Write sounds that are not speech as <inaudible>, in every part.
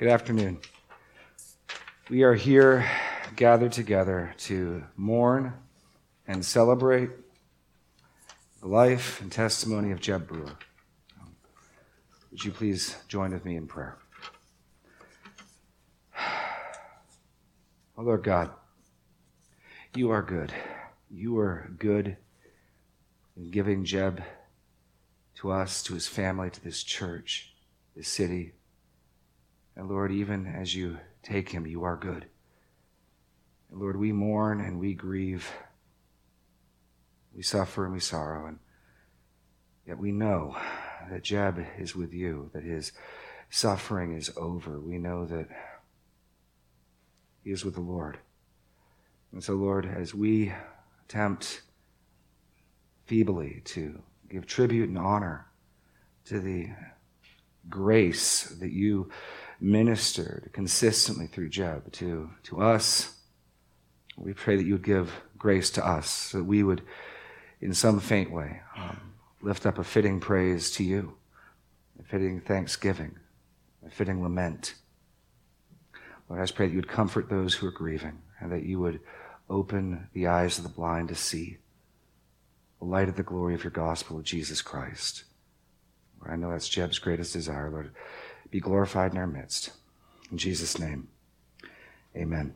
Good afternoon. We are here gathered together to mourn and celebrate the life and testimony of Jeb Brewer. Would you please join with me in prayer? Oh Lord God, you are good. You are good in giving Jeb to us, to his family, to this church, this city. And Lord, even as you take him, you are good. And Lord, we mourn and we grieve. We suffer and we sorrow. And yet we know that Jeb is with you, that his suffering is over. We know that he is with the Lord. And so, Lord, as we attempt feebly to give tribute and honor to the grace that you ministered consistently through Jeb to, to us, we pray that you would give grace to us, so that we would, in some faint way, um, lift up a fitting praise to you, a fitting thanksgiving, a fitting lament. Lord, I just pray that you would comfort those who are grieving and that you would open the eyes of the blind to see the light of the glory of your gospel of Jesus Christ. Lord, I know that's Jeb's greatest desire, Lord. Be glorified in our midst. In Jesus' name, amen.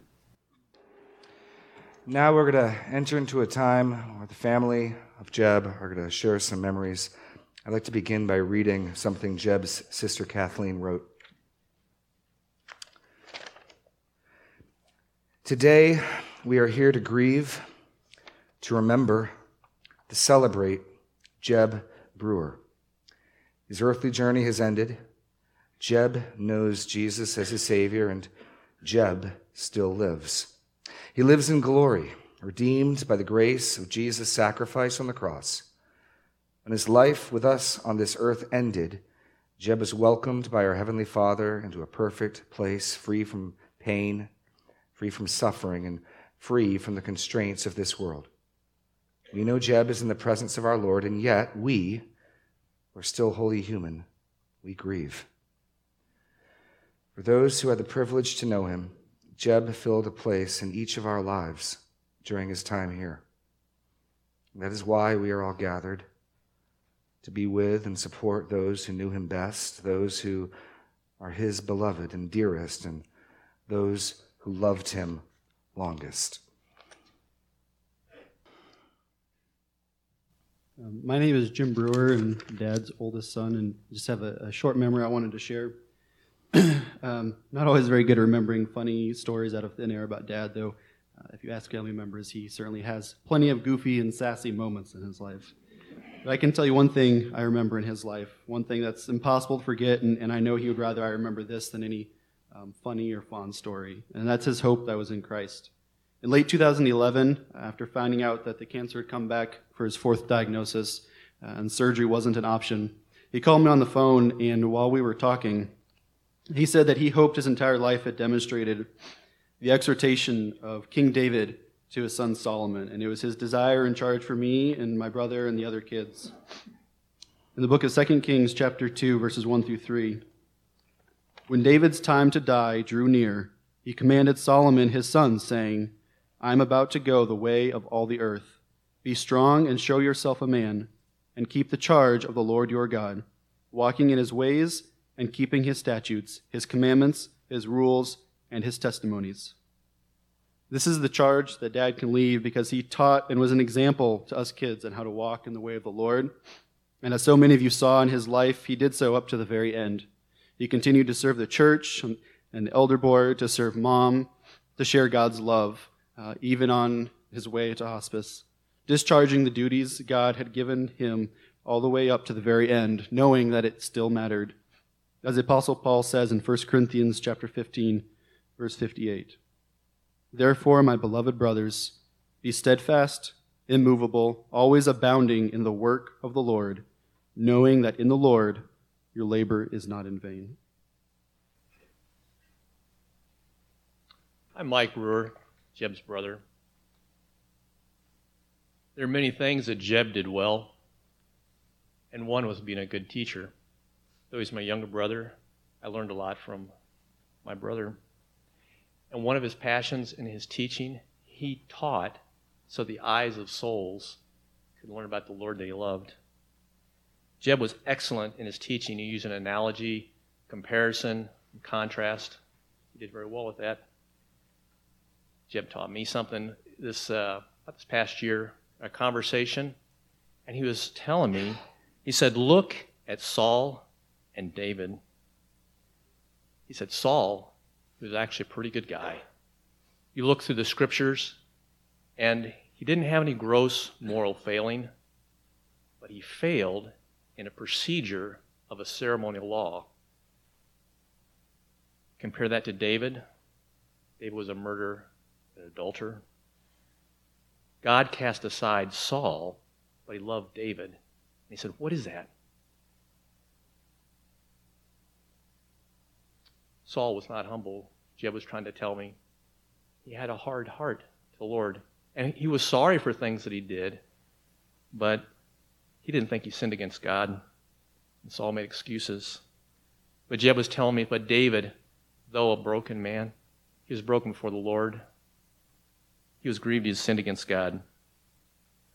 Now we're going to enter into a time where the family of Jeb are going to share some memories. I'd like to begin by reading something Jeb's sister Kathleen wrote. Today, we are here to grieve, to remember, to celebrate Jeb Brewer. His earthly journey has ended. Jeb knows Jesus as his Savior, and Jeb still lives. He lives in glory, redeemed by the grace of Jesus' sacrifice on the cross. When his life with us on this earth ended, Jeb is welcomed by our Heavenly Father into a perfect place, free from pain free from suffering, and free from the constraints of this world. We know Jeb is in the presence of our Lord, and yet we, who are still wholly human, we grieve. For those who had the privilege to know him, Jeb filled a place in each of our lives during his time here. And That is why we are all gathered to be with and support those who knew him best, those who are his beloved and dearest, and those who loved him longest. Um, my name is Jim Brewer, and Dad's oldest son, and just have a, a short memory I wanted to share. <clears throat> um, not always very good at remembering funny stories out of thin air about Dad, though. Uh, if you ask family members, he certainly has plenty of goofy and sassy moments in his life. But I can tell you one thing I remember in his life, one thing that's impossible to forget, and, and I know he would rather I remember this than any um, funny or fond story. And that's his hope that was in Christ. In late 2011, after finding out that the cancer had come back for his fourth diagnosis uh, and surgery wasn't an option, he called me on the phone, and while we were talking, he said that he hoped his entire life had demonstrated the exhortation of King David to his son Solomon, and it was his desire and charge for me and my brother and the other kids. In the book of 2 Kings, chapter 2, verses 1 through 3, when David's time to die drew near, he commanded Solomon his son, saying, I am about to go the way of all the earth. Be strong and show yourself a man, and keep the charge of the Lord your God, walking in his ways and keeping his statutes, his commandments, his rules, and his testimonies. This is the charge that dad can leave because he taught and was an example to us kids on how to walk in the way of the Lord. And as so many of you saw in his life, he did so up to the very end. He continued to serve the church and the elder board, to serve mom, to share God's love, uh, even on his way to hospice, discharging the duties God had given him all the way up to the very end, knowing that it still mattered. As the Apostle Paul says in 1 Corinthians chapter 15, verse 58. Therefore, my beloved brothers, be steadfast, immovable, always abounding in the work of the Lord, knowing that in the Lord your labor is not in vain. I'm Mike Brewer, Jeb's brother. There are many things that Jeb did well, and one was being a good teacher. Though he's my younger brother, I learned a lot from my brother. And one of his passions in his teaching, he taught so the eyes of souls could learn about the Lord they loved. Jeb was excellent in his teaching. He used an analogy, comparison, and contrast. He did very well with that. Jeb taught me something this, uh, this past year, a conversation, and he was telling me, he said, Look at Saul and David. He said, Saul was actually a pretty good guy. You look through the scriptures, and he didn't have any gross moral failing, but he failed in a procedure of a ceremonial law. Compare that to David. David was a murderer, an adulterer. God cast aside Saul, but he loved David. And he said, What is that? Saul was not humble. Jeb was trying to tell me. He had a hard heart to the Lord. And he was sorry for things that he did, but he didn't think he sinned against God. And Saul made excuses. But Jeb was telling me, but David, though a broken man, he was broken before the Lord. He was grieved he had sinned against God.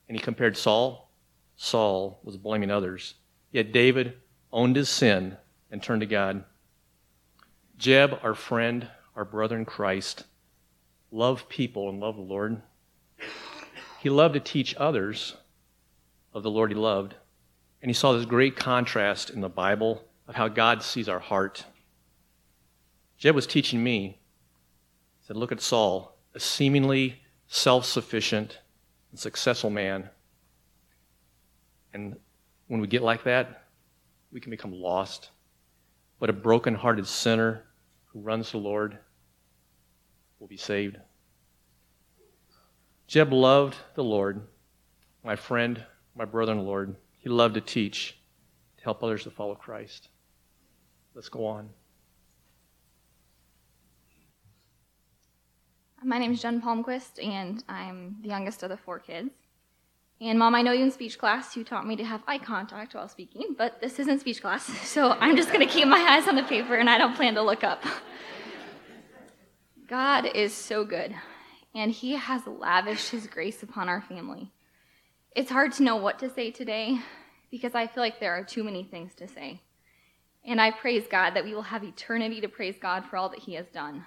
And he compared Saul. Saul was blaming others. Yet David owned his sin and turned to God. Jeb, our friend, our brother in Christ, loved people and loved the Lord. He loved to teach others of the Lord he loved. And he saw this great contrast in the Bible of how God sees our heart. Jeb was teaching me. He said, Look at Saul, a seemingly self sufficient and successful man. And when we get like that, we can become lost. But a broken hearted sinner who runs the Lord will be saved. Jeb loved the Lord, my friend, my brother in the Lord. He loved to teach, to help others to follow Christ. Let's go on. My name is Jen Palmquist, and I'm the youngest of the four kids. And mom, I know you in speech class, you taught me to have eye contact while speaking, but this isn't speech class, <laughs> so I'm just going to keep my eyes on the paper and I don't plan to look up. God is so good, and He has lavished His grace upon our family. It's hard to know what to say today because I feel like there are too many things to say. And I praise God that we will have eternity to praise God for all that He has done.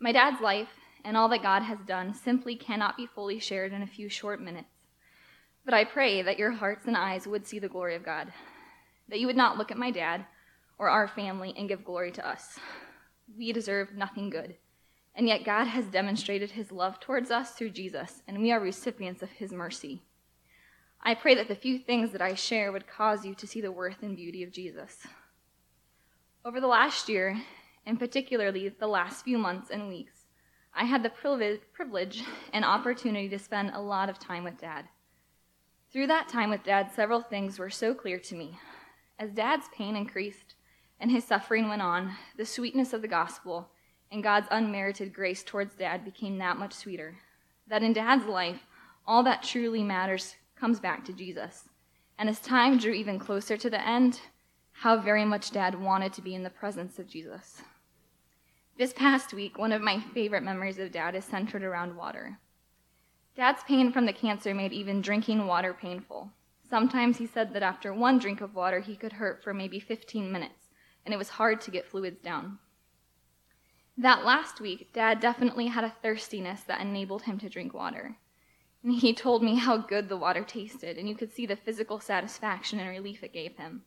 My dad's life and all that God has done simply cannot be fully shared in a few short minutes. But I pray that your hearts and eyes would see the glory of God, that you would not look at my dad or our family and give glory to us. We deserve nothing good. And yet God has demonstrated his love towards us through Jesus, and we are recipients of his mercy. I pray that the few things that I share would cause you to see the worth and beauty of Jesus. Over the last year, and particularly the last few months and weeks, I had the privilege and opportunity to spend a lot of time with Dad. Through that time with Dad, several things were so clear to me. As Dad's pain increased and his suffering went on, the sweetness of the gospel and God's unmerited grace towards Dad became that much sweeter. That in Dad's life, all that truly matters comes back to Jesus. And as time drew even closer to the end, how very much Dad wanted to be in the presence of Jesus. This past week, one of my favorite memories of Dad is centered around water. Dad's pain from the cancer made even drinking water painful. Sometimes he said that after one drink of water, he could hurt for maybe 15 minutes, and it was hard to get fluids down. That last week, Dad definitely had a thirstiness that enabled him to drink water. And he told me how good the water tasted, and you could see the physical satisfaction and relief it gave him.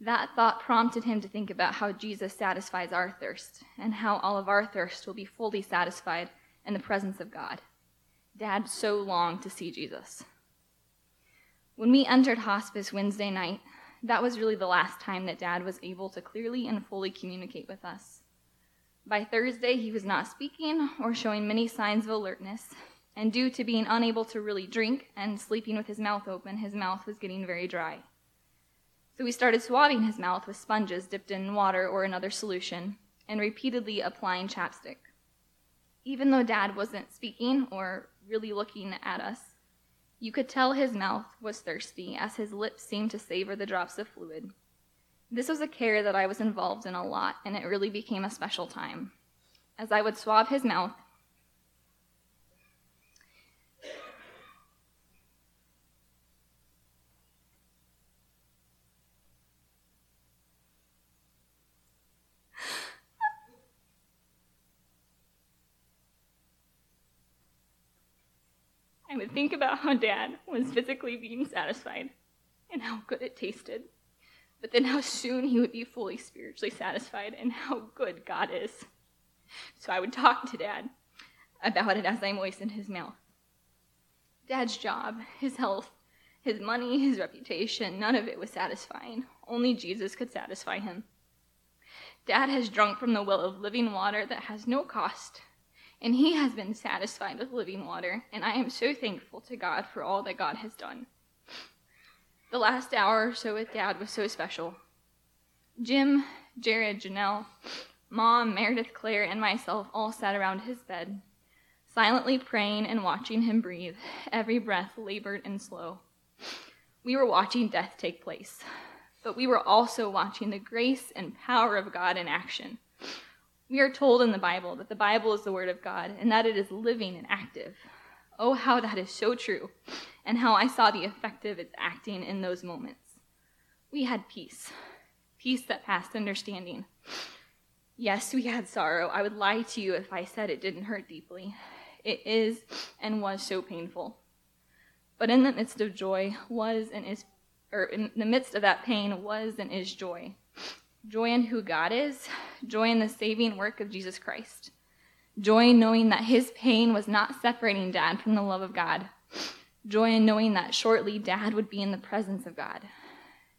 That thought prompted him to think about how Jesus satisfies our thirst, and how all of our thirst will be fully satisfied in the presence of God. Dad so longed to see Jesus. When we entered hospice Wednesday night, that was really the last time that Dad was able to clearly and fully communicate with us. By Thursday, he was not speaking or showing many signs of alertness, and due to being unable to really drink and sleeping with his mouth open, his mouth was getting very dry. So we started swabbing his mouth with sponges dipped in water or another solution, and repeatedly applying chapstick. Even though Dad wasn't speaking or really looking at us. You could tell his mouth was thirsty as his lips seemed to savor the drops of fluid. This was a care that I was involved in a lot, and it really became a special time. As I would swab his mouth, would think about how dad was physically being satisfied and how good it tasted, but then how soon he would be fully spiritually satisfied and how good God is. So I would talk to dad about it as I moistened his mouth. Dad's job, his health, his money, his reputation, none of it was satisfying. Only Jesus could satisfy him. Dad has drunk from the well of living water that has no cost and he has been satisfied with living water, and I am so thankful to God for all that God has done. The last hour or so with Dad was so special. Jim, Jared, Janelle, Mom, Meredith, Claire, and myself all sat around his bed, silently praying and watching him breathe, every breath labored and slow. We were watching death take place, but we were also watching the grace and power of God in action. We are told in the Bible that the Bible is the Word of God and that it is living and active. Oh, how that is so true, and how I saw the effect of its acting in those moments. We had peace, peace that passed understanding. Yes, we had sorrow. I would lie to you if I said it didn't hurt deeply. It is and was so painful. But in the midst of joy was and is, or in the midst of that pain was and is joy joy in who God is, joy in the saving work of Jesus Christ, joy in knowing that his pain was not separating dad from the love of God, joy in knowing that shortly dad would be in the presence of God,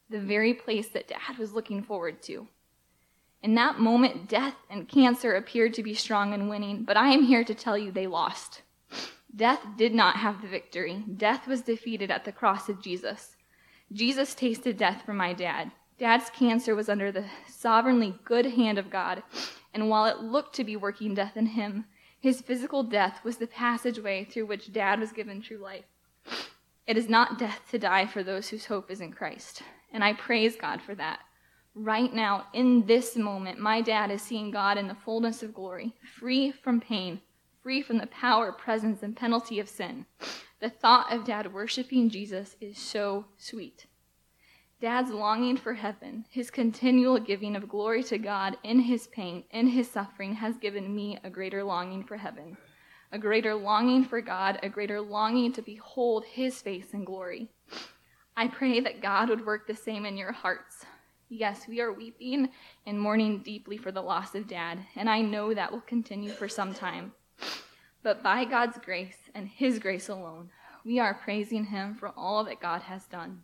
the very place that dad was looking forward to. In that moment, death and cancer appeared to be strong and winning, but I am here to tell you they lost. Death did not have the victory. Death was defeated at the cross of Jesus. Jesus tasted death for my dad. Dad's cancer was under the sovereignly good hand of God, and while it looked to be working death in him, his physical death was the passageway through which Dad was given true life. It is not death to die for those whose hope is in Christ, and I praise God for that. Right now, in this moment, my dad is seeing God in the fullness of glory, free from pain, free from the power, presence, and penalty of sin. The thought of dad worshiping Jesus is so sweet. Dad's longing for heaven, his continual giving of glory to God in his pain, in his suffering, has given me a greater longing for heaven, a greater longing for God, a greater longing to behold his face in glory. I pray that God would work the same in your hearts. Yes, we are weeping and mourning deeply for the loss of Dad, and I know that will continue for some time. But by God's grace and his grace alone, we are praising him for all that God has done.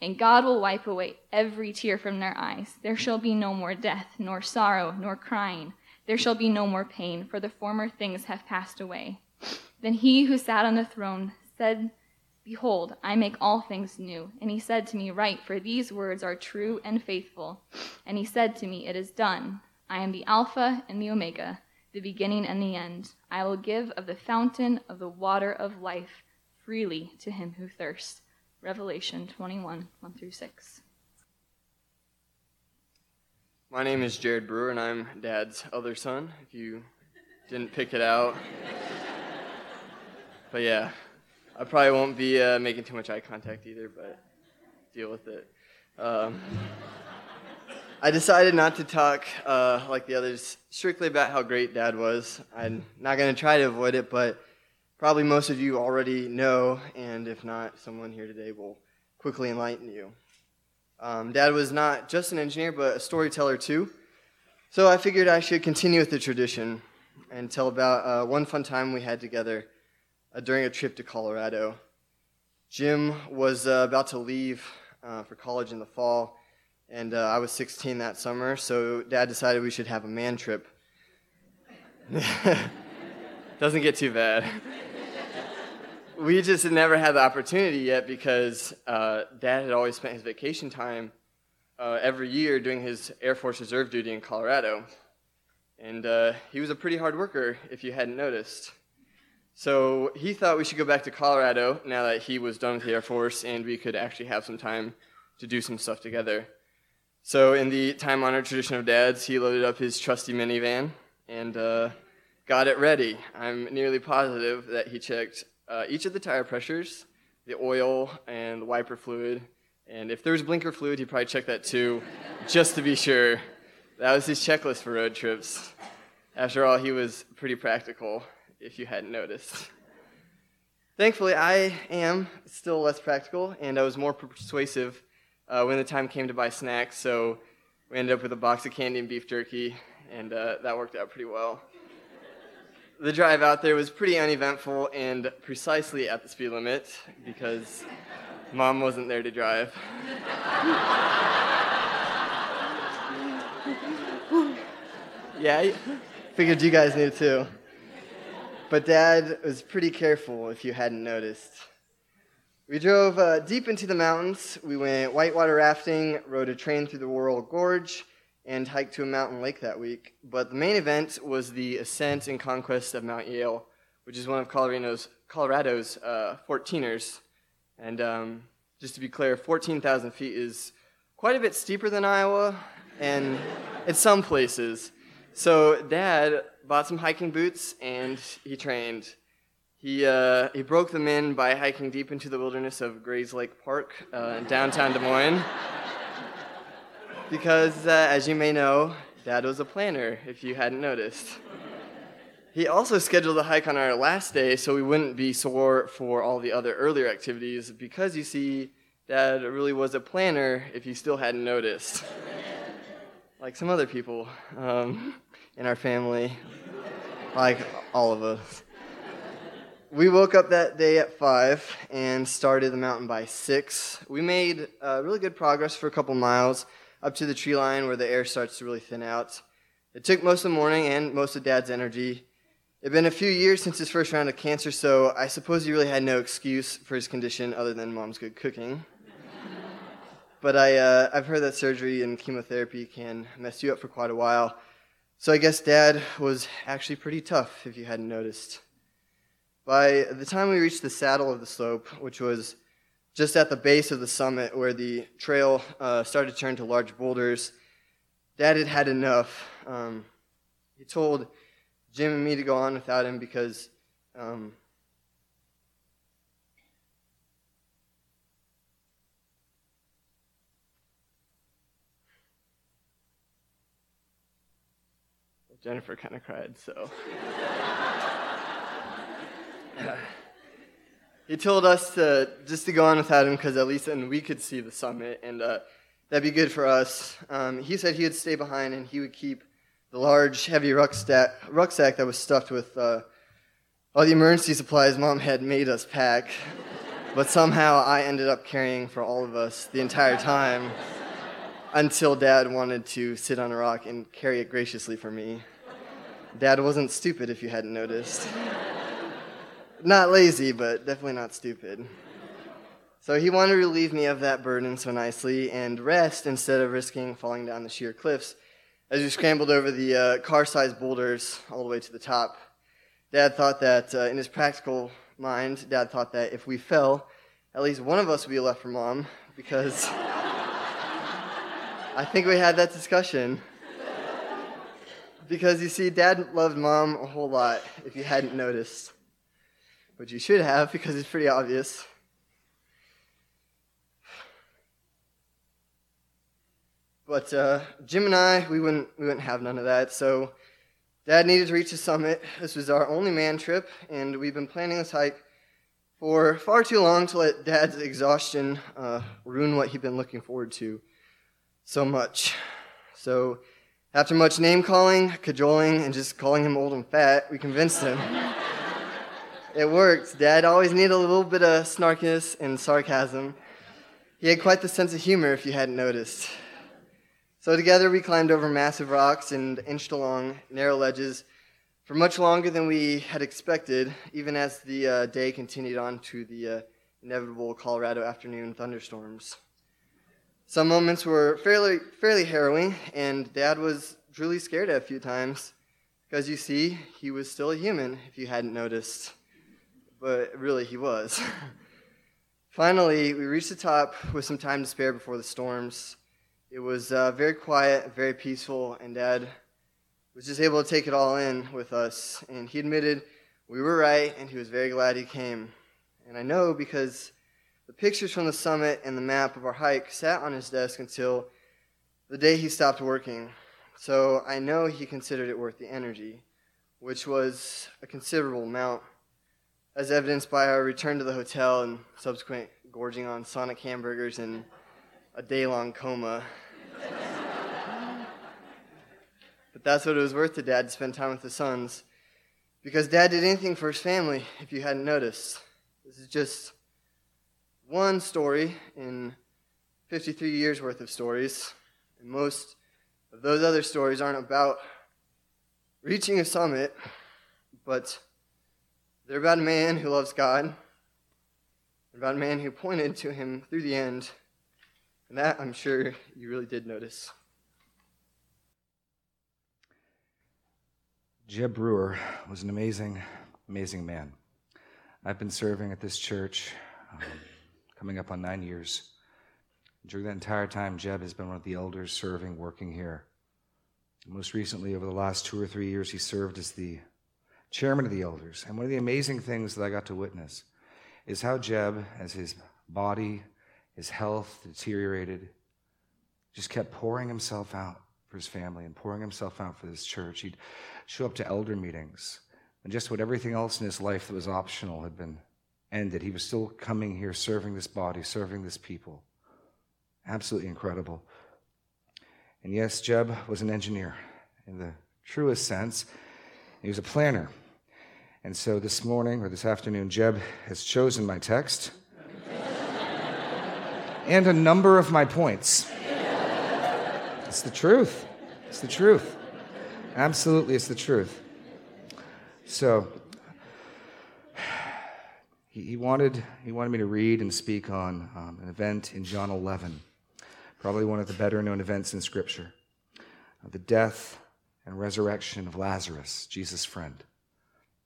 and God will wipe away every tear from their eyes. There shall be no more death, nor sorrow, nor crying. There shall be no more pain, for the former things have passed away. Then he who sat on the throne said, Behold, I make all things new. And he said to me, Write, for these words are true and faithful. And he said to me, It is done. I am the Alpha and the Omega, the beginning and the end. I will give of the fountain of the water of life freely to him who thirsts. Revelation 21 1 through 6. My name is Jared Brewer, and I'm Dad's other son, if you didn't pick it out. but yeah, I probably won't be uh, making too much eye contact either, but deal with it. Um, I decided not to talk uh, like the others strictly about how great Dad was. I'm not going to try to avoid it, but probably most of you already know, and if not, someone here today will quickly enlighten you. Um, Dad was not just an engineer, but a storyteller too. So I figured I should continue with the tradition and tell about uh, one fun time we had together uh, during a trip to Colorado. Jim was uh, about to leave uh, for college in the fall, and uh, I was 16 that summer, so Dad decided we should have a man trip. <laughs> Doesn't get too bad. <laughs> we just had never had the opportunity yet because uh, Dad had always spent his vacation time uh, every year doing his Air Force Reserve duty in Colorado. And uh, he was a pretty hard worker, if you hadn't noticed. So he thought we should go back to Colorado now that he was done with the Air Force and we could actually have some time to do some stuff together. So, in the time honored tradition of dads, he loaded up his trusty minivan and uh, got it ready. I'm nearly positive that he checked uh, each of the tire pressures, the oil, and the wiper fluid. And if there was blinker fluid, he'd probably check that too, just to be sure. That was his checklist for road trips. After all, he was pretty practical, if you hadn't noticed. Thankfully, I am still less practical, and I was more persuasive uh, when the time came to buy snacks. So we ended up with a box of candy and beef jerky, and uh, that worked out pretty well. The drive out there was pretty uneventful and precisely at the speed limit because mom wasn't there to drive. <laughs> yeah, I figured you guys knew too. But dad was pretty careful if you hadn't noticed. We drove uh, deep into the mountains. We went whitewater rafting, rode a train through the Royal Gorge, and hiked to a mountain lake that week. But the main event was the ascent and conquest of Mount Yale, which is one of Colorado's, Colorado's uh, 14ers. And um, just to be clear, 14,000 feet is quite a bit steeper than Iowa, and in some places. So, Dad bought some hiking boots and he trained. He, uh, he broke them in by hiking deep into the wilderness of Grays Lake Park uh, in downtown Des Moines. Because, uh, as you may know, Dad was a planner, if you hadn't noticed. He also scheduled a hike on our last day so we wouldn't be sore for all the other earlier activities because you see, Dad really was a planner if you still hadn't noticed. like some other people um, in our family, like all of us we woke up that day at 5 and started the mountain by 6. We made uh, really good progress for a couple miles up to the tree line where the air starts to really thin out. It took most of the morning and most of Dad's energy. It had been a few years since his first round of cancer, so I suppose he really had no excuse for his condition other than mom's good cooking. <laughs> but I, uh, I've heard that surgery and chemotherapy can mess you up for quite a while. So I guess Dad was actually pretty tough, if you hadn't noticed. By the time we reached the saddle of the slope, which was just at the base of the summit where the trail uh, started to turn to large boulders, Dad had had enough. Um, he told Jim and me to go on without him because um, Jennifer kind of cried, so. <laughs> he told us to just to go on without him because at least then we could see the summit and uh, that'd be good for us. Um, he said he would stay behind and he would keep the large, heavy rucksack, rucksack that was stuffed with uh, all the emergency supplies mom had made us pack. <laughs> but somehow I ended up carrying for all of us the entire time until dad wanted to sit on a rock and carry it graciously for me. Dad wasn't stupid if you hadn't noticed. Not lazy, but definitely not stupid. So he wanted to relieve me of that burden so nicely and rest instead of risking falling down the sheer cliffs as we scrambled over the uh, car sized boulders all the way to the top. Dad thought that, uh, in his practical mind, Dad thought that if we fell, at least one of us would be left for mom because <laughs> I think we had that discussion. Because you see, Dad loved mom a whole lot, if you hadn't noticed which you should have because it's pretty obvious. But uh, Jim and I, we wouldn't, we wouldn't have none of that. So Dad needed to reach the summit. This was our only man trip, and we've been planning this hike for far too long to let Dad's exhaustion uh, ruin what he'd been looking forward to so much. So after much name calling, cajoling, and just calling him old and fat, we convinced him. <laughs> It worked. Dad always needed a little bit of snarkiness and sarcasm. He had quite the sense of humor, if you hadn't noticed. So together we climbed over massive rocks and inched along narrow ledges for much longer than we had expected, even as the uh, day continued on to the uh, inevitable Colorado afternoon thunderstorms. Some moments were fairly, fairly harrowing, and Dad was truly scared a few times. Because you see, he was still a human, if you hadn't noticed. But really, he was. <laughs> Finally, we reached the top with some time to spare before the storms. It was uh, very quiet, very peaceful, and Dad was just able to take it all in with us. And he admitted we were right, and he was very glad he came. And I know because the pictures from the summit and the map of our hike sat on his desk until the day he stopped working. So I know he considered it worth the energy, which was a considerable amount, as evidenced by our return to the hotel and subsequent gorging on Sonic hamburgers and a day long coma. but that's what it was worth to Dad to spend time with his sons. Because Dad did anything for his family, if you hadn't noticed. This is just one story in 53 years worth of stories. And most of those other stories aren't about reaching a summit, but they're about a man who loves God, They're about a man who pointed to him through the end. And that I'm sure you really did notice. Jeb Brewer was an amazing, amazing man. I've been serving at this church um, coming up on nine years. During that entire time, Jeb has been one of the elders serving, working here. Most recently, over the last two or three years, he served as the chairman of the elders. And one of the amazing things that I got to witness is how Jeb, as his body, his health deteriorated, just kept pouring himself out for his family and pouring himself out for this church. He'd show up to elder meetings, and just what everything else in his life that was optional had been ended, he was still coming here, serving this body, serving this people. Absolutely incredible. And yes, Jeb was an engineer in the truest sense. He was a planner. And so this morning or this afternoon, Jeb has chosen my text <laughs> and a number of my points. It's the truth. It's the truth. Absolutely, it's the truth. So, he, wanted, he wanted me to read and speak on um, an event in John 11 probably one of the better known events in Scripture the death and resurrection of Lazarus, Jesus' friend.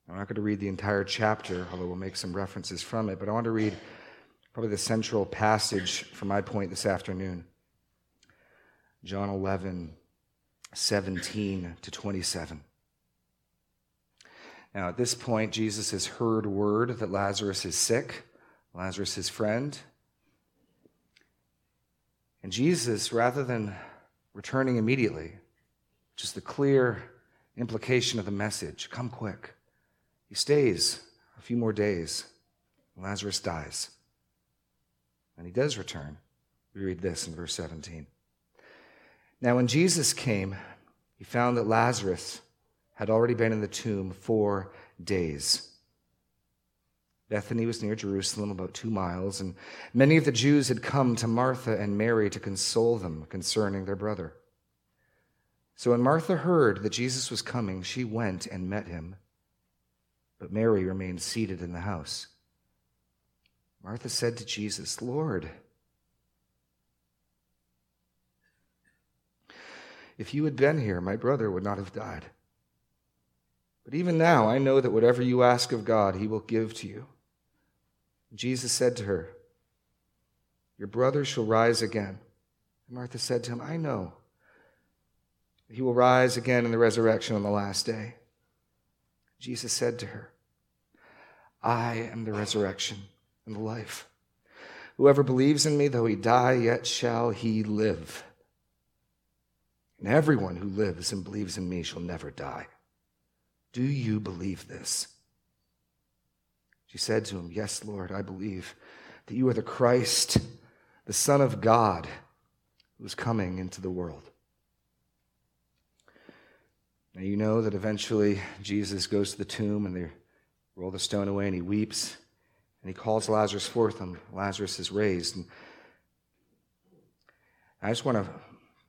I'm not going to read the entire chapter, although we'll make some references from it, but I want to read probably the central passage for my point this afternoon. John 11, 17 to 27. Now, at this point, Jesus has heard word that Lazarus is sick, Lazarus, his friend, and Jesus, rather than returning immediately, is the clear implication of the message come quick, he stays a few more days. Lazarus dies. And he does return. We read this in verse 17. Now, when Jesus came, he found that Lazarus had already been in the tomb four days. Bethany was near Jerusalem, about two miles, and many of the Jews had come to Martha and Mary to console them concerning their brother. So when Martha heard that Jesus was coming, she went and met him, but Mary remained seated in the house. Martha said to Jesus, Lord, if you had been here, my brother would not have died. But even now, I know that whatever you ask of God, he will give to you. Jesus said to her, Your brother shall rise again. And Martha said to him, I know. He will rise again in the resurrection on the last day. Jesus said to her, I am the resurrection and the life. Whoever believes in me, though he die, yet shall he live. And everyone who lives and believes in me shall never die. Do you believe this? She said to him, Yes, Lord, I believe that you are the Christ, the Son of God, who is coming into the world. Now, you know that eventually Jesus goes to the tomb and they roll the stone away and he weeps and he calls Lazarus forth and Lazarus is raised. And I just want to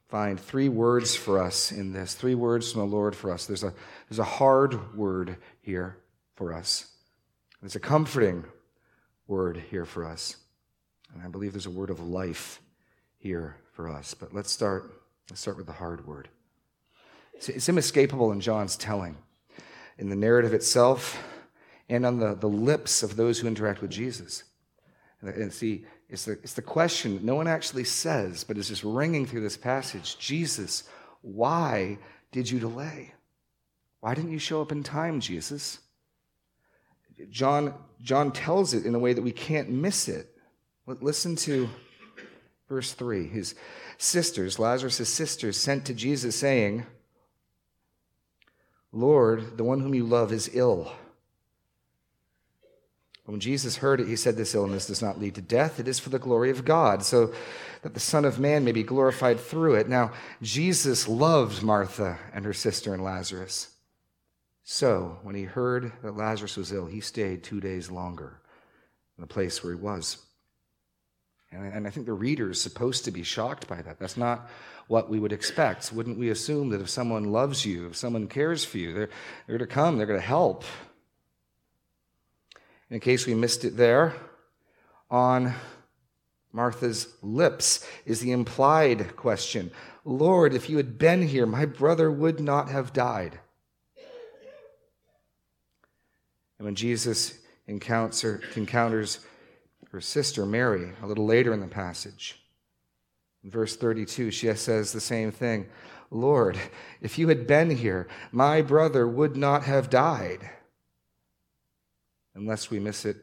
find three words for us in this, three words from the Lord for us. There's a, there's a hard word here for us, there's a comforting word here for us. And I believe there's a word of life here for us. But let's start, let's start with the hard word. It's, it's inescapable in John's telling, in the narrative itself, and on the, the lips of those who interact with Jesus. And see, it's the, it's the question no one actually says, but it's just ringing through this passage Jesus, why did you delay? Why didn't you show up in time, Jesus? John, John tells it in a way that we can't miss it. Listen to verse 3. His sisters, Lazarus' sisters, sent to Jesus saying, Lord, the one whom you love is ill. When Jesus heard it, he said, This illness does not lead to death. It is for the glory of God, so that the Son of Man may be glorified through it. Now, Jesus loved Martha and her sister and Lazarus. So, when he heard that Lazarus was ill, he stayed two days longer in the place where he was. And I think the reader is supposed to be shocked by that. That's not what we would expect. Wouldn't we assume that if someone loves you, if someone cares for you, they're, they're going to come, they're going to help? In case we missed it there, on Martha's lips is the implied question Lord, if you had been here, my brother would not have died. And when Jesus encounter, encounters her sister Mary a little later in the passage, in verse 32, she says the same thing Lord, if you had been here, my brother would not have died. Unless we miss it,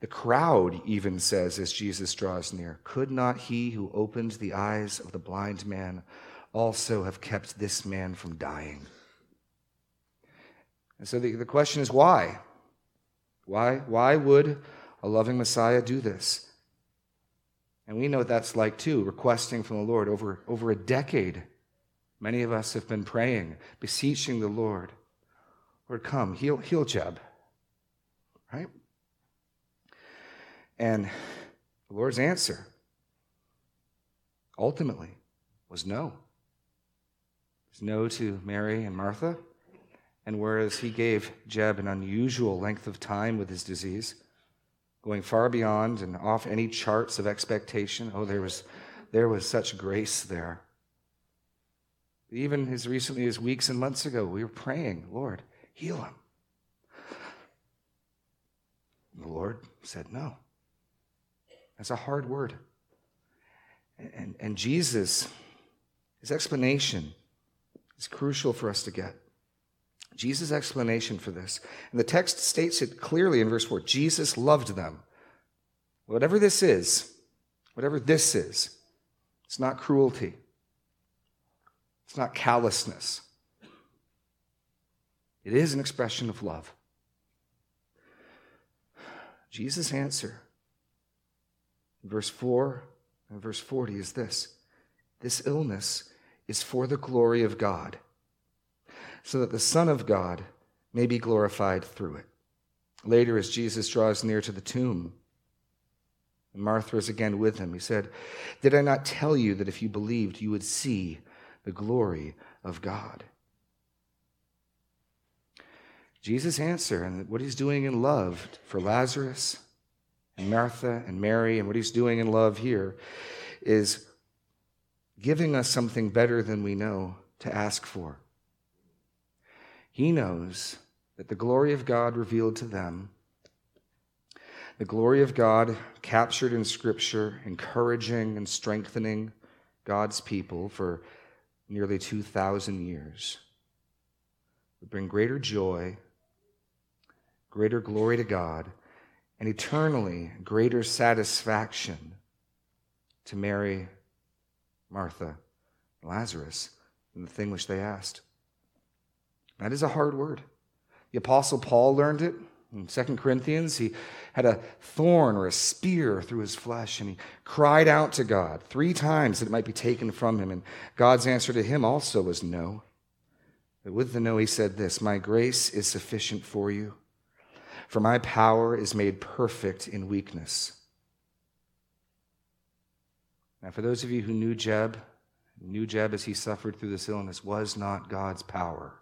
the crowd even says as Jesus draws near, Could not he who opened the eyes of the blind man also have kept this man from dying? And so the, the question is why? Why, why would a loving Messiah do this? And we know what that's like too, requesting from the Lord over, over a decade. Many of us have been praying, beseeching the Lord, Lord, come, heal, heal Jeb. Right? And the Lord's answer ultimately was no. It's no to Mary and Martha. And whereas he gave Jeb an unusual length of time with his disease, going far beyond and off any charts of expectation, oh, there was, there was such grace there. Even as recently as weeks and months ago, we were praying, Lord, heal him. And the Lord said no. That's a hard word. And, and Jesus, his explanation is crucial for us to get. Jesus' explanation for this. And the text states it clearly in verse 4 Jesus loved them. Whatever this is, whatever this is, it's not cruelty, it's not callousness. It is an expression of love. Jesus' answer verse 4 and verse 40 is this this illness is for the glory of God so that the Son of God may be glorified through it. Later, as Jesus draws near to the tomb, Martha is again with him, he said, Did I not tell you that if you believed, you would see the glory of God? Jesus' answer and what he's doing in love for Lazarus and Martha and Mary, and what he's doing in love here is giving us something better than we know to ask for. He knows that the glory of God revealed to them, the glory of God captured in Scripture, encouraging and strengthening God's people for nearly 2,000 years, would bring greater joy, greater glory to God, and eternally greater satisfaction to Mary, Martha, Lazarus than the thing which they asked. That is a hard word. The Apostle Paul learned it in 2 Corinthians. He had a thorn or a spear through his flesh, and he cried out to God three times that it might be taken from him. And God's answer to him also was no. But with the no, he said this My grace is sufficient for you, for my power is made perfect in weakness. Now, for those of you who knew Jeb, knew Jeb as he suffered through this illness, was not God's power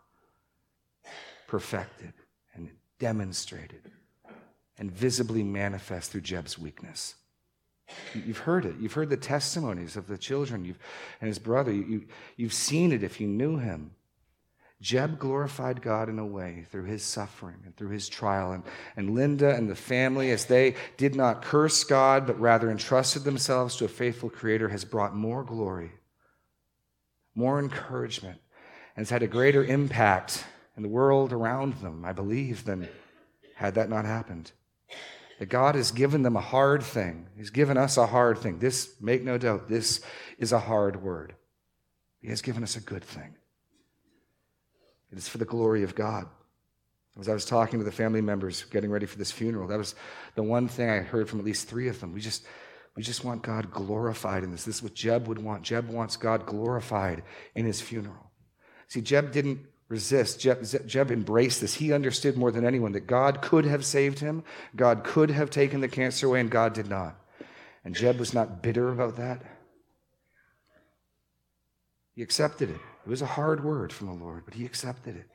perfected and demonstrated and visibly manifest through Jeb's weakness. You've heard it. You've heard the testimonies of the children you've, and his brother. You, you've seen it if you knew him. Jeb glorified God in a way through his suffering and through his trial. And, and Linda and the family, as they did not curse God, but rather entrusted themselves to a faithful Creator, has brought more glory, more encouragement, and has had a greater impact in the world around them, I believe, than had that not happened. That God has given them a hard thing. He's given us a hard thing. This, make no doubt, this is a hard word. He has given us a good thing. It is for the glory of God. As I was talking to the family members getting ready for this funeral, that was the one thing I heard from at least three of them. We just, we just want God glorified in this. This is what Jeb would want. Jeb wants God glorified in his funeral. See, Jeb didn't resist. Jeb, Jeb embraced this. He understood more than anyone that God could have saved him, God could have taken the cancer away, and God did not. And Jeb was not bitter about that. He accepted it. It was a hard word from the Lord, but he accepted it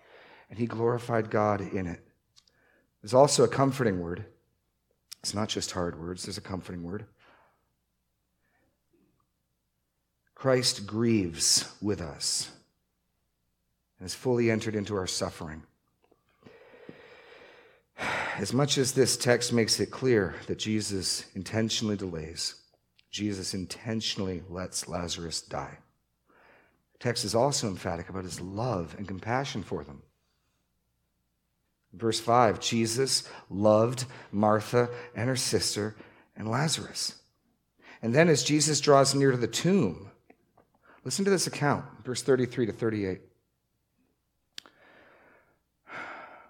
and he glorified God in it. There's also a comforting word. It's not just hard words, there's a comforting word. Christ grieves with us and has fully entered into our suffering. <sighs> As much as this text makes it clear that Jesus intentionally delays, Jesus intentionally lets Lazarus die text is also emphatic about his love and compassion for them. Verse 5 Jesus loved Martha and her sister and Lazarus. And then, as Jesus draws near to the tomb, listen to this account, verse 33 to 38.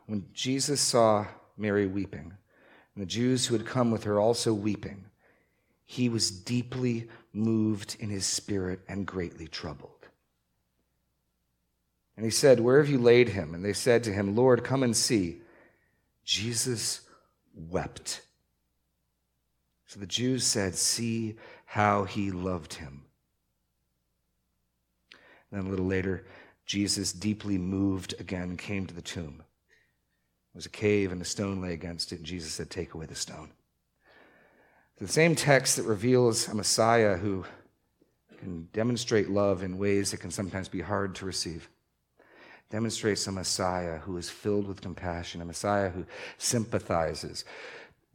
When Jesus saw Mary weeping, and the Jews who had come with her also weeping, he was deeply moved in his spirit and greatly troubled. And he said, Where have you laid him? And they said to him, Lord, come and see. Jesus wept. So the Jews said, See how he loved him. And then a little later, Jesus, deeply moved again, came to the tomb. It was a cave and a stone lay against it, and Jesus said, Take away the stone. The same text that reveals a Messiah who can demonstrate love in ways that can sometimes be hard to receive demonstrates a Messiah who is filled with compassion, a Messiah who sympathizes.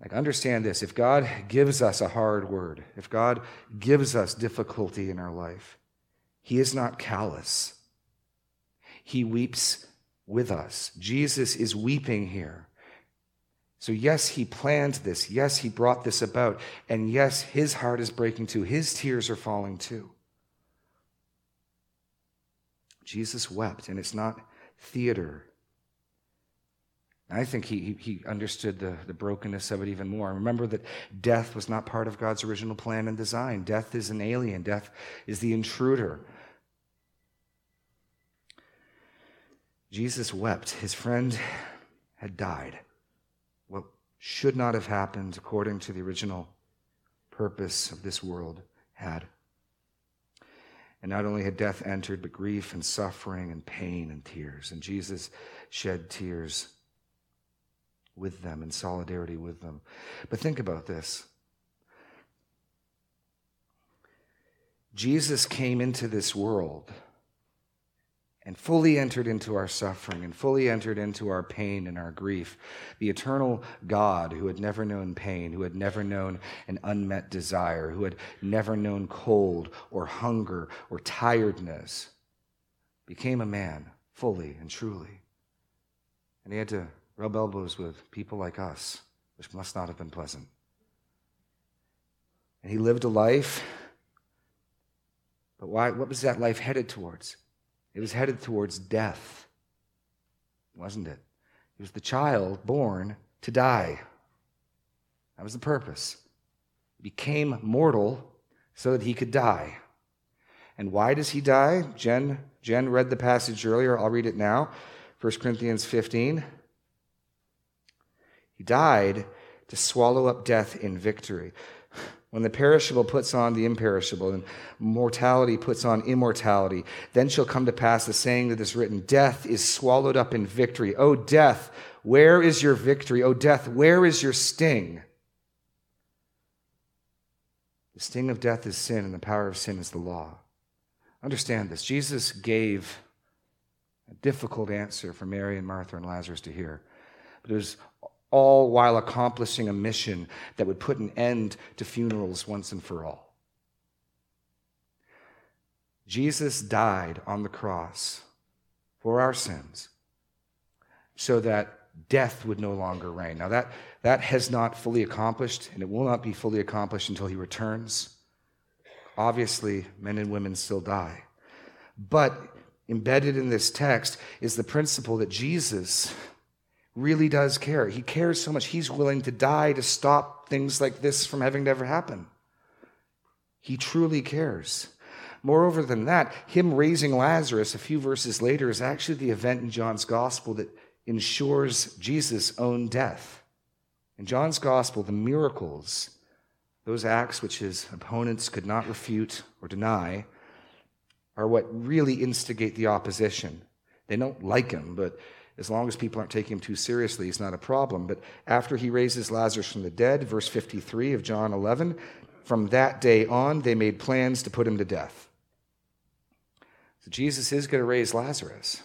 Like, understand this if God gives us a hard word, if God gives us difficulty in our life, He is not callous. He weeps with us. Jesus is weeping here. So, yes, He planned this. Yes, He brought this about. And yes, His heart is breaking too. His tears are falling too. Jesus wept, and it's not theater. I think he, he understood the, the brokenness of it even more. Remember that death was not part of God's original plan and design. Death is an alien, death is the intruder. Jesus wept. His friend had died. What should not have happened according to the original purpose of this world had. And not only had death entered, but grief and suffering and pain and tears. And Jesus shed tears with them in solidarity with them. But think about this Jesus came into this world and fully entered into our suffering and fully entered into our pain and our grief. The eternal God who had never known pain, who had never known an unmet desire, who had never known cold or hunger or tiredness, became a man fully and truly. And he had to rub elbows with people like us, which must not have been pleasant. And he lived a life, but why, what was that life headed towards? It was headed towards death, wasn't it? It was the child born to die. That was the purpose. He became mortal so that he could die. And why does he die? Jen, Jen read the passage earlier. I'll read it now. 1 Corinthians 15. He died to swallow up death in victory. When the perishable puts on the imperishable and mortality puts on immortality, then shall come to pass the saying that is written Death is swallowed up in victory. O death, where is your victory? O death, where is your sting? The sting of death is sin, and the power of sin is the law. Understand this. Jesus gave a difficult answer for Mary and Martha and Lazarus to hear, but it was all while accomplishing a mission that would put an end to funerals once and for all. Jesus died on the cross for our sins so that death would no longer reign. Now, that, that has not fully accomplished, and it will not be fully accomplished until he returns. Obviously, men and women still die. But embedded in this text is the principle that Jesus really does care. He cares so much, he's willing to die to stop things like this from having to ever happen. He truly cares. Moreover than that, him raising Lazarus a few verses later is actually the event in John's gospel that ensures Jesus' own death. In John's gospel, the miracles, those acts which his opponents could not refute or deny, are what really instigate the opposition. They don't like him, but as long as people aren't taking him too seriously, he's not a problem. But after he raises Lazarus from the dead, verse 53 of John 11, from that day on, they made plans to put him to death. So Jesus is going to raise Lazarus.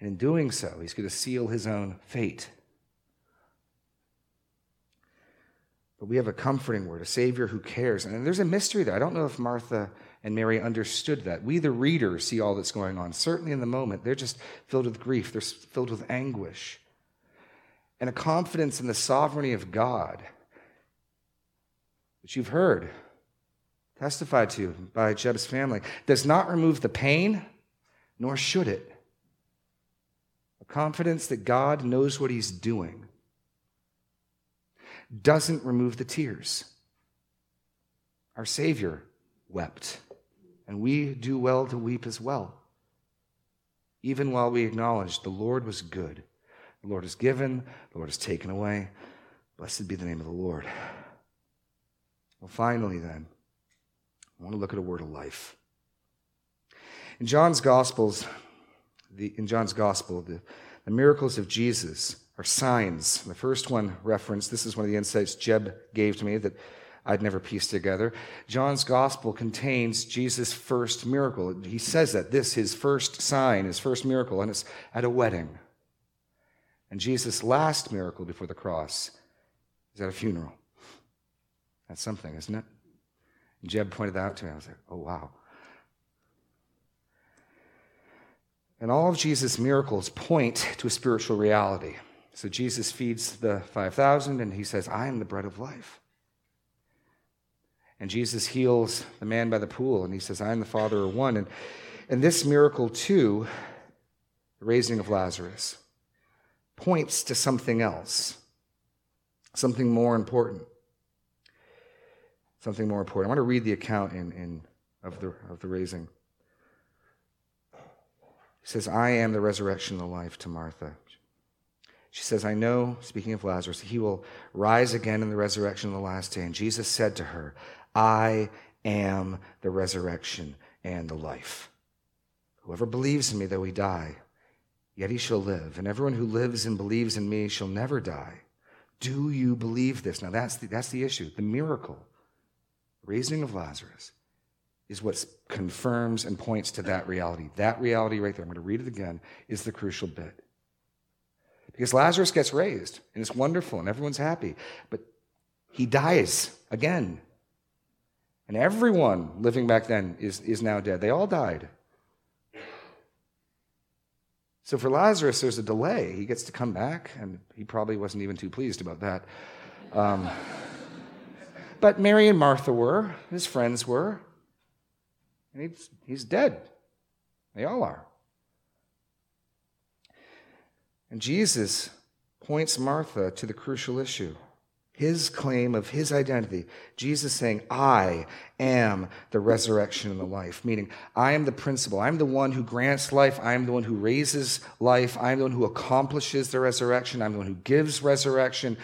And in doing so, he's going to seal his own fate. But we have a comforting word, a Savior who cares. And there's a mystery there. I don't know if Martha and Mary understood that. We, the readers, see all that's going on. Certainly in the moment, they're just filled with grief, they're filled with anguish. And a confidence in the sovereignty of God, which you've heard testified to by Jeb's family, does not remove the pain, nor should it. A confidence that God knows what He's doing doesn't remove the tears. Our Savior wept and we do well to weep as well. Even while we acknowledge the Lord was good, the Lord has given, the Lord has taken away. Blessed be the name of the Lord. Well, finally, then, I want to look at a word of life. In John's Gospels, the, in John's Gospel, the, the miracles of Jesus are signs. The first one referenced, this is one of the insights Jeb gave to me that I'd never pieced together. John's gospel contains Jesus' first miracle. He says that this, his first sign, his first miracle, and it's at a wedding. And Jesus' last miracle before the cross is at a funeral. That's something, isn't it? And Jeb pointed that out to me. I was like, oh, wow. And all of Jesus' miracles point to a spiritual reality. So Jesus feeds the 5,000 and he says, I am the bread of life. And Jesus heals the man by the pool, and he says, I am the Father of one. And, and this miracle, too, the raising of Lazarus, points to something else, something more important. Something more important. I want to read the account in, in, of, the, of the raising. He says, I am the resurrection and the life to Martha. She says, I know, speaking of Lazarus, he will rise again in the resurrection of the last day. And Jesus said to her, I am the resurrection and the life. Whoever believes in me, though he die, yet he shall live. And everyone who lives and believes in me shall never die. Do you believe this? Now, that's the, that's the issue. The miracle, raising of Lazarus, is what confirms and points to that reality. That reality right there, I'm going to read it again, is the crucial bit. Because Lazarus gets raised, and it's wonderful, and everyone's happy. But he dies again. And everyone living back then is, is now dead. They all died. So for Lazarus, there's a delay. He gets to come back, and he probably wasn't even too pleased about that. Um, but Mary and Martha were, his friends were, and he's, he's dead. They all are. And Jesus points Martha to the crucial issue his claim of his identity. Jesus saying, I am the resurrection and the life, meaning I am the principle. I'm the one who grants life. I am the one who raises life. I'm the one who accomplishes the resurrection. I'm the one who gives resurrection.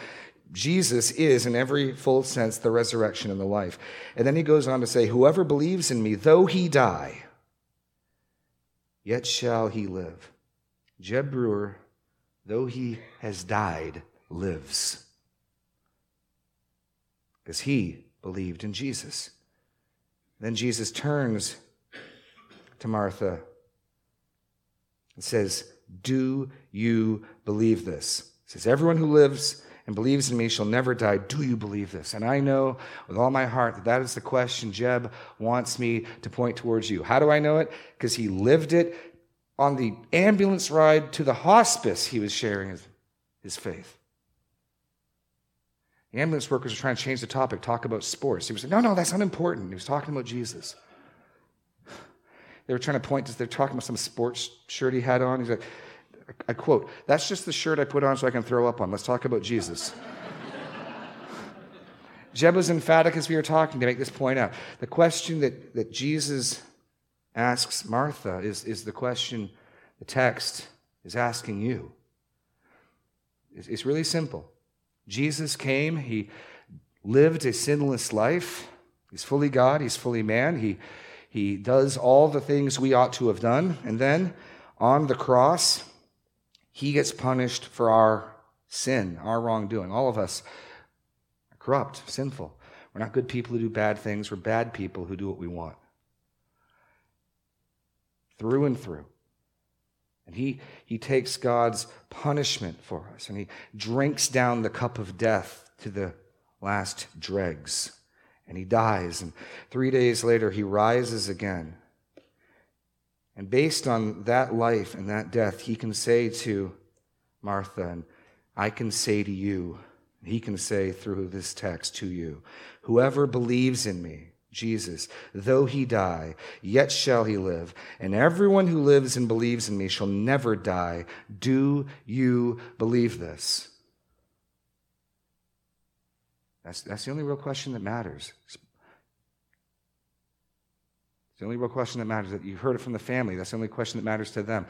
Jesus is, in every full sense, the resurrection and the life. And then he goes on to say, Whoever believes in me, though he die, yet shall he live. Jeb Brewer, though he has died, lives. Because he believed in Jesus. Then Jesus turns to Martha and says, Do you believe this? He says, Everyone who lives and believes in me shall never die. Do you believe this? And I know with all my heart that that is the question Jeb wants me to point towards you. How do I know it? Because he lived it on the ambulance ride to the hospice, he was sharing his, his faith. The ambulance workers were trying to change the topic, talk about sports. He was like, no, no, that's unimportant. He was talking about Jesus. They were trying to point to, they're talking about some sports shirt he had on. He's like, I quote, that's just the shirt I put on so I can throw up on. Let's talk about Jesus. <laughs> Jeb was emphatic as we were talking to make this point out. The question that, that Jesus asks Martha is, is the question the text is asking you. It's, it's really simple. Jesus came, he lived a sinless life. He's fully God, he's fully man. He, he does all the things we ought to have done. And then on the cross, he gets punished for our sin, our wrongdoing. All of us are corrupt, sinful. We're not good people who do bad things. We're bad people who do what we want. Through and through. And he, he takes God's punishment for us and he drinks down the cup of death to the last dregs. And he dies. And three days later, he rises again. And based on that life and that death, he can say to Martha, and I can say to you, he can say through this text to you, whoever believes in me, Jesus, though he die, yet shall he live. And everyone who lives and believes in me shall never die. Do you believe this? That's, that's the only real question that matters. It's the only real question that matters. That you heard it from the family. That's the only question that matters to them.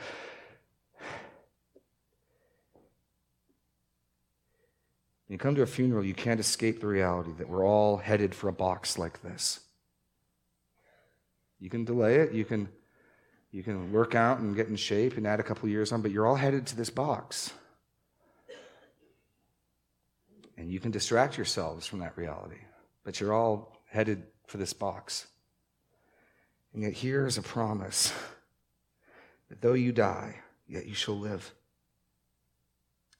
When you come to a funeral, you can't escape the reality that we're all headed for a box like this. You can delay it, you can, you can work out and get in shape and add a couple years on, but you're all headed to this box. And you can distract yourselves from that reality, but you're all headed for this box. And yet, here is a promise that though you die, yet you shall live.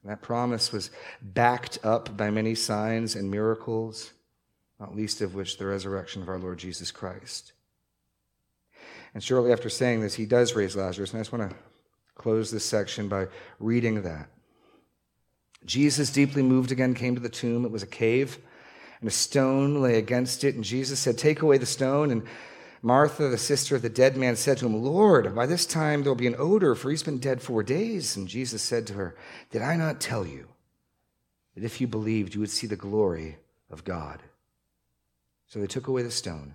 And that promise was backed up by many signs and miracles, not least of which the resurrection of our Lord Jesus Christ. And shortly after saying this, he does raise Lazarus. And I just want to close this section by reading that. Jesus, deeply moved again, came to the tomb. It was a cave, and a stone lay against it. And Jesus said, Take away the stone. And Martha, the sister of the dead man, said to him, Lord, by this time there will be an odor, for he's been dead four days. And Jesus said to her, Did I not tell you that if you believed, you would see the glory of God? So they took away the stone.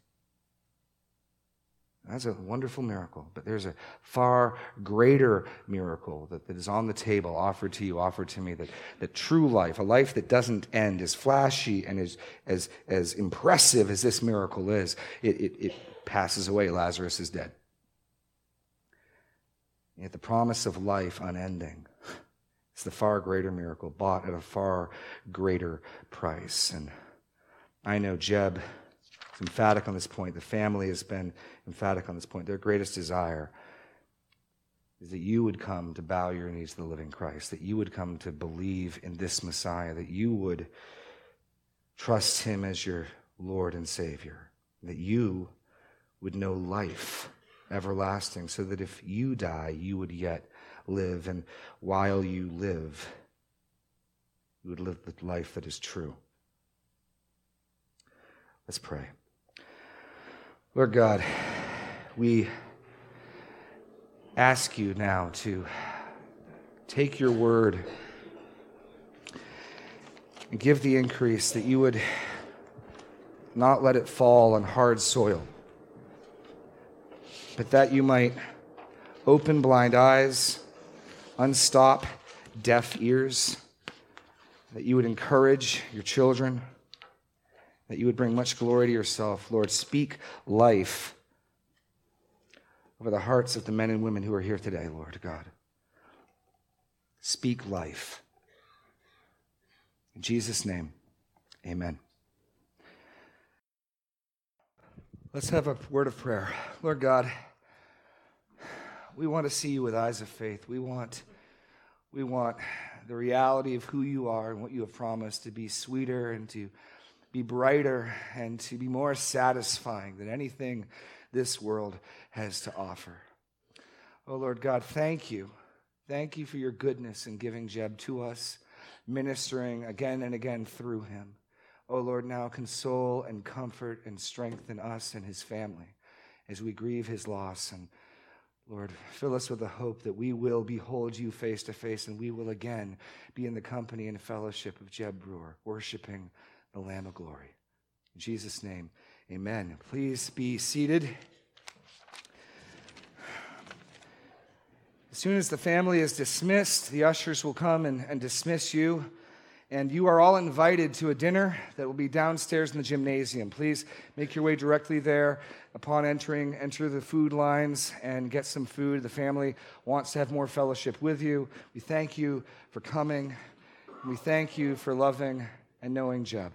that's a wonderful miracle. But there's a far greater miracle that, that is on the table, offered to you, offered to me, that, that true life, a life that doesn't end, as flashy and as, as, as impressive as this miracle is, it, it, it passes away. Lazarus is dead. Yet the promise of life unending is the far greater miracle, bought at a far greater price. And I know Jeb emphatic on this point. The family has been emphatic on this point. Their greatest desire is that you would come to bow your knees to the living Christ, that you would come to believe in this Messiah, that you would trust him as your Lord and Savior, that you would know life everlasting, so that if you die, you would yet live. And while you live, you would live the life that is true. Let's pray. Lord God, we ask you now to take your word and give the increase that you would not let it fall on hard soil, but that you might open blind eyes, unstop deaf ears, that you would encourage your children, that you would bring much glory to yourself. Lord, speak life over the hearts of the men and women who are here today, Lord God. Speak life. In Jesus' name, amen. Let's have a word of prayer. Lord God, we want to see you with eyes of faith. We want, we want the reality of who you are and what you have promised to be sweeter and to be brighter and to be more satisfying than anything this world has to offer. Oh, Lord God, thank you. Thank you for your goodness in giving Jeb to us, ministering again and again through him. Oh Lord, now console and comfort and strengthen us and his family as we grieve his loss. And Lord, fill us with the hope that we will behold you face to face and we will again be in the company and fellowship of Jeb Brewer, worshiping the Lamb of Glory. In Jesus' name, amen. Please be seated. As soon as the family is dismissed, the ushers will come and, and dismiss you. And you are all invited to a dinner that will be downstairs in the gymnasium. Please make your way directly there. Upon entering, enter the food lines and get some food. The family wants to have more fellowship with you. We thank you for coming. We thank you for loving and knowing Jeb.